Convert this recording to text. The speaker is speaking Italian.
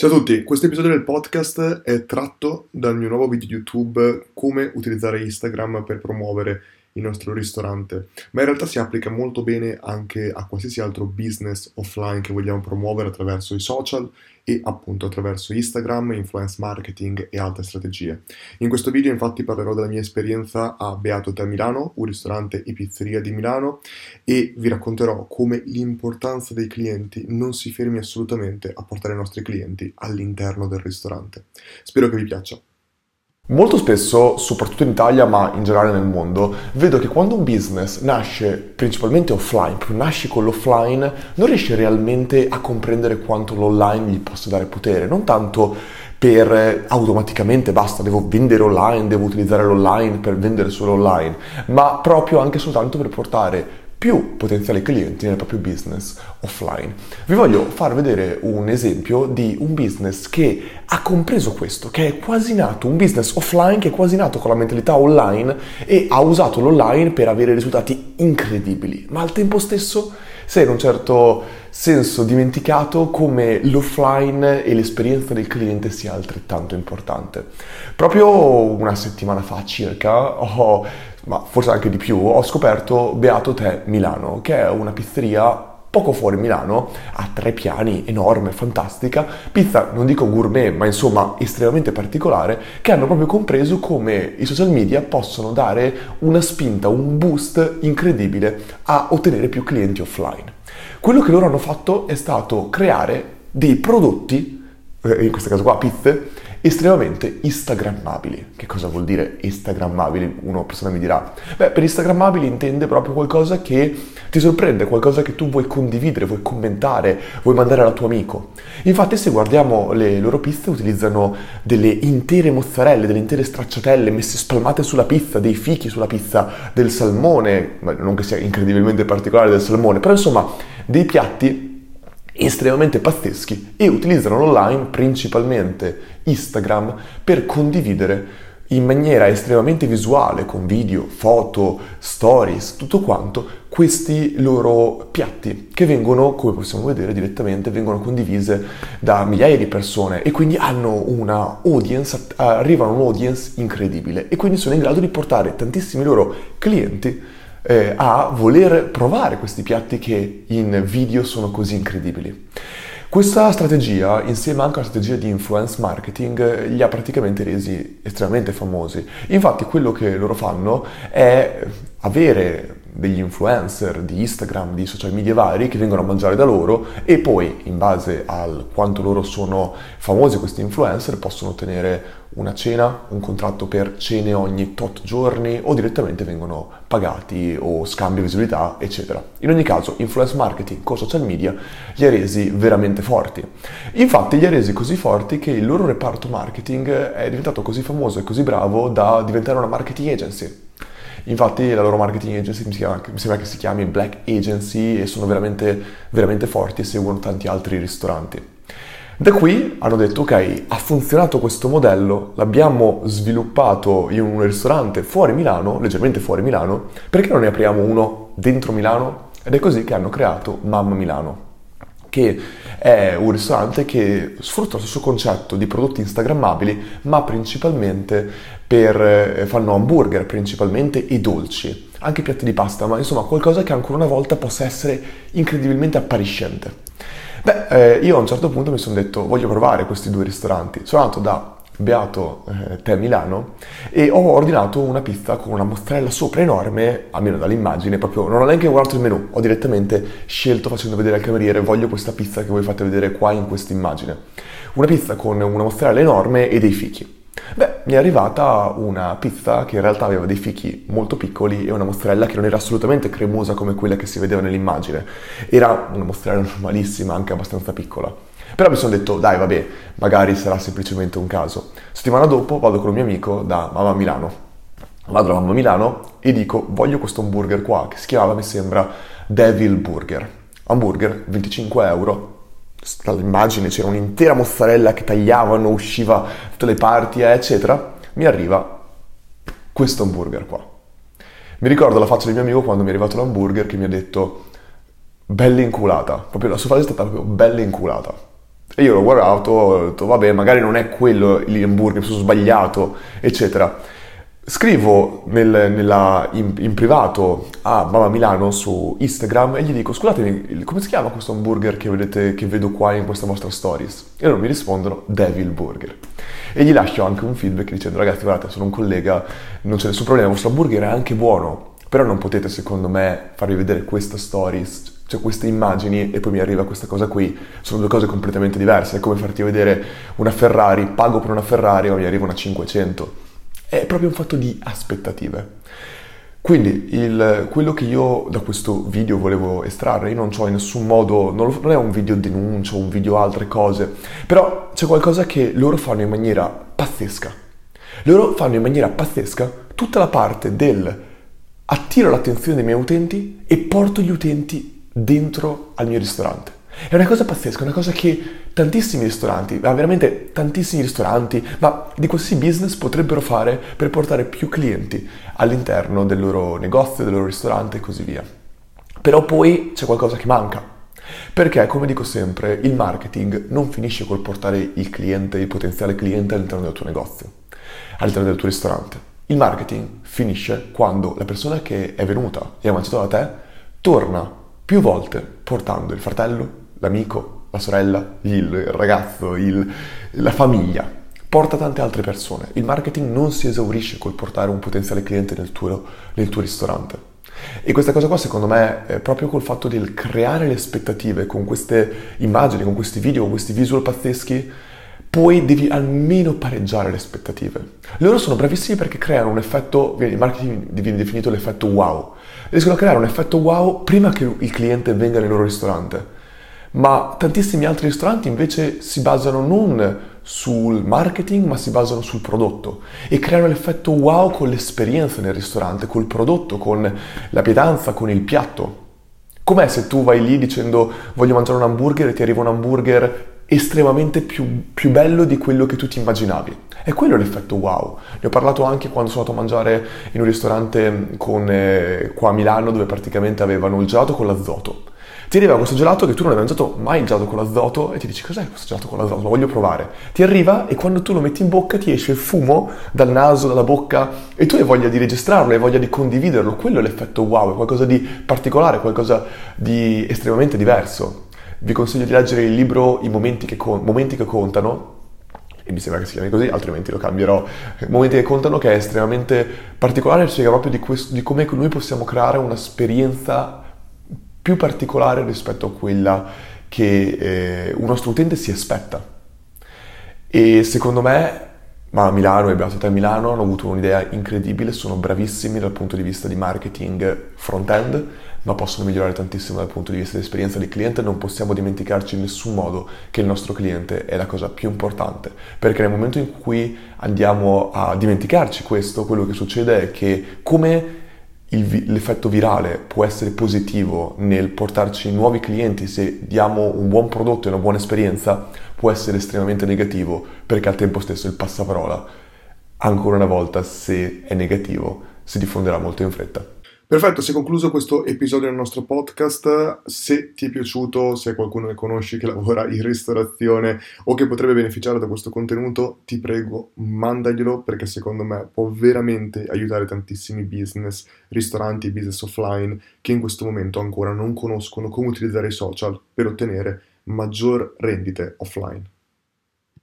Ciao a tutti, questo episodio del podcast è tratto dal mio nuovo video YouTube come utilizzare Instagram per promuovere il nostro ristorante, ma in realtà si applica molto bene anche a qualsiasi altro business offline che vogliamo promuovere attraverso i social e appunto attraverso Instagram, influence marketing e altre strategie. In questo video infatti parlerò della mia esperienza a Beato Hotel Milano, un ristorante e pizzeria di Milano e vi racconterò come l'importanza dei clienti non si fermi assolutamente a portare i nostri clienti all'interno del ristorante. Spero che vi piaccia. Molto spesso, soprattutto in Italia, ma in generale nel mondo, vedo che quando un business nasce principalmente offline, nasce con l'offline, non riesce realmente a comprendere quanto l'online gli possa dare potere, non tanto per automaticamente basta, devo vendere online, devo utilizzare l'online per vendere solo online, ma proprio anche soltanto per portare più potenziali clienti nel proprio business offline. Vi voglio far vedere un esempio di un business che ha compreso questo, che è quasi nato, un business offline che è quasi nato con la mentalità online e ha usato l'online per avere risultati incredibili, ma al tempo stesso si è in un certo senso dimenticato come l'offline e l'esperienza del cliente sia altrettanto importante. Proprio una settimana fa circa ho ma forse anche di più, ho scoperto Beato Te Milano, che è una pizzeria poco fuori Milano, a tre piani, enorme, fantastica, pizza non dico gourmet, ma insomma estremamente particolare, che hanno proprio compreso come i social media possono dare una spinta, un boost incredibile a ottenere più clienti offline. Quello che loro hanno fatto è stato creare dei prodotti, eh, in questo caso qua pizze, estremamente instagrammabili. Che cosa vuol dire instagrammabili? Una persona mi dirà. Beh, per instagrammabili intende proprio qualcosa che ti sorprende, qualcosa che tu vuoi condividere, vuoi commentare, vuoi mandare al tuo amico. Infatti se guardiamo le loro pizze utilizzano delle intere mozzarelle, delle intere stracciatelle messe spalmate sulla pizza, dei fichi sulla pizza, del salmone, non che sia incredibilmente particolare del salmone, però insomma dei piatti estremamente pazzeschi e utilizzano l'online principalmente Instagram per condividere in maniera estremamente visuale, con video, foto, stories, tutto quanto, questi loro piatti che vengono, come possiamo vedere direttamente, vengono condivise da migliaia di persone e quindi hanno una audience, arrivano a un'audience incredibile e quindi sono in grado di portare tantissimi loro clienti eh, a voler provare questi piatti che in video sono così incredibili. Questa strategia, insieme anche alla strategia di influence marketing, li ha praticamente resi estremamente famosi. Infatti quello che loro fanno è avere degli influencer di Instagram, di social media vari che vengono a mangiare da loro e poi in base a quanto loro sono famosi questi influencer possono ottenere una cena, un contratto per cene ogni tot giorni o direttamente vengono pagati o scambio visibilità eccetera. In ogni caso influence marketing con social media li ha resi veramente forti. Infatti li ha resi così forti che il loro reparto marketing è diventato così famoso e così bravo da diventare una marketing agency. Infatti la loro marketing agency mi, chiama, mi sembra che si chiami Black Agency e sono veramente, veramente forti e seguono tanti altri ristoranti. Da qui hanno detto ok, ha funzionato questo modello, l'abbiamo sviluppato in un ristorante fuori Milano, leggermente fuori Milano, perché non ne apriamo uno dentro Milano? Ed è così che hanno creato Mamma Milano che è un ristorante che sfrutta il suo concetto di prodotti instagrammabili, ma principalmente per, eh, fanno hamburger principalmente e dolci, anche piatti di pasta, ma insomma qualcosa che ancora una volta possa essere incredibilmente appariscente. Beh, eh, io a un certo punto mi sono detto voglio provare questi due ristoranti. Sono andato da Beato eh, Te Milano e ho ordinato una pizza con una mozzarella sopra enorme, almeno dall'immagine, proprio non ho neanche guardato il menù, ho direttamente scelto facendo vedere al cameriere voglio questa pizza che voi fate vedere qua in questa immagine. Una pizza con una mozzarella enorme e dei fichi. Beh, mi è arrivata una pizza che in realtà aveva dei fichi molto piccoli e una mozzarella che non era assolutamente cremosa come quella che si vedeva nell'immagine. Era una mozzarella normalissima, anche abbastanza piccola. Però mi sono detto, dai, vabbè, magari sarà semplicemente un caso. Settimana dopo vado con un mio amico da Mamma Milano. Vado da Mamma Milano e dico, voglio questo hamburger qua, che si chiamava, mi sembra, Devil Burger. Hamburger, 25 euro, dall'immagine c'era un'intera mozzarella che tagliavano, usciva da tutte le parti, eccetera, mi arriva questo hamburger qua. Mi ricordo la faccia del mio amico quando mi è arrivato l'hamburger che mi ha detto bella inculata, proprio la sua frase è stata proprio bella inculata. E io l'ho guardato, ho detto vabbè, magari non è quello l'hamburger, sono sbagliato, eccetera. Scrivo nel, nella, in, in, privato a Mama Milano su Instagram e gli dico scusatemi, come si chiama questo hamburger che, vedete, che vedo qua in questa vostra stories? E loro mi rispondono Devil Burger. E gli lascio anche un feedback dicendo ragazzi guardate sono un collega, non c'è nessun problema, il vostro hamburger è anche buono, però non potete secondo me farvi vedere questa stories, cioè queste immagini e poi mi arriva questa cosa qui, sono due cose completamente diverse, è come farti vedere una Ferrari, pago per una Ferrari ma mi arriva una 500 è proprio un fatto di aspettative. Quindi il, quello che io da questo video volevo estrarre, io non ho in nessun modo, non, non è un video denuncio, un video altre cose, però c'è qualcosa che loro fanno in maniera pazzesca. Loro fanno in maniera pazzesca tutta la parte del attiro l'attenzione dei miei utenti e porto gli utenti dentro al mio ristorante. È una cosa pazzesca, una cosa che tantissimi ristoranti, ma veramente tantissimi ristoranti, ma di qualsiasi business potrebbero fare per portare più clienti all'interno del loro negozio, del loro ristorante e così via. Però poi c'è qualcosa che manca. Perché, come dico sempre, il marketing non finisce col portare il cliente, il potenziale cliente all'interno del tuo negozio, all'interno del tuo ristorante. Il marketing finisce quando la persona che è venuta e ha mangiato da te torna più volte portando il fratello, l'amico, la sorella, il ragazzo, il, la famiglia, porta tante altre persone. Il marketing non si esaurisce col portare un potenziale cliente nel tuo, nel tuo ristorante. E questa cosa qua secondo me è proprio col fatto di creare le aspettative con queste immagini, con questi video, con questi visual pazzeschi, poi devi almeno pareggiare le aspettative. Loro sono bravissimi perché creano un effetto, il marketing viene definito l'effetto wow. Riescono a creare un effetto wow prima che il cliente venga nel loro ristorante ma tantissimi altri ristoranti invece si basano non sul marketing, ma si basano sul prodotto e creano l'effetto wow con l'esperienza nel ristorante, col prodotto, con la pietanza, con il piatto. Com'è se tu vai lì dicendo voglio mangiare un hamburger e ti arriva un hamburger estremamente più, più bello di quello che tu ti immaginavi? È quello l'effetto wow. Ne ho parlato anche quando sono andato a mangiare in un ristorante con, eh, qua a Milano dove praticamente avevano il gelato con l'azoto ti arriva questo gelato che tu non hai mangiato mai il gelato con l'azoto e ti dici cos'è questo gelato con l'azoto, lo voglio provare. Ti arriva e quando tu lo metti in bocca ti esce il fumo dal naso, dalla bocca e tu hai voglia di registrarlo, hai voglia di condividerlo. Quello è l'effetto wow, è qualcosa di particolare, qualcosa di estremamente diverso. Vi consiglio di leggere il libro I momenti che, con- momenti che contano, e mi sembra che si chiami così, altrimenti lo cambierò. Momenti che contano, che è estremamente particolare, spiega proprio di, questo, di come noi possiamo creare un'esperienza più particolare rispetto a quella che eh, un nostro utente si aspetta. E secondo me, ma Milano e Beato a Milano hanno avuto un'idea incredibile, sono bravissimi dal punto di vista di marketing front-end, ma possono migliorare tantissimo dal punto di vista di esperienza di cliente. Non possiamo dimenticarci in nessun modo che il nostro cliente è la cosa più importante, perché nel momento in cui andiamo a dimenticarci questo, quello che succede è che come il, l'effetto virale può essere positivo nel portarci nuovi clienti se diamo un buon prodotto e una buona esperienza, può essere estremamente negativo perché al tempo stesso il passaparola, ancora una volta, se è negativo, si diffonderà molto in fretta. Perfetto, si è concluso questo episodio del nostro podcast. Se ti è piaciuto, se qualcuno che conosci che lavora in ristorazione o che potrebbe beneficiare da questo contenuto, ti prego, mandaglielo perché secondo me può veramente aiutare tantissimi business, ristoranti, business offline che in questo momento ancora non conoscono come utilizzare i social per ottenere maggior rendite offline.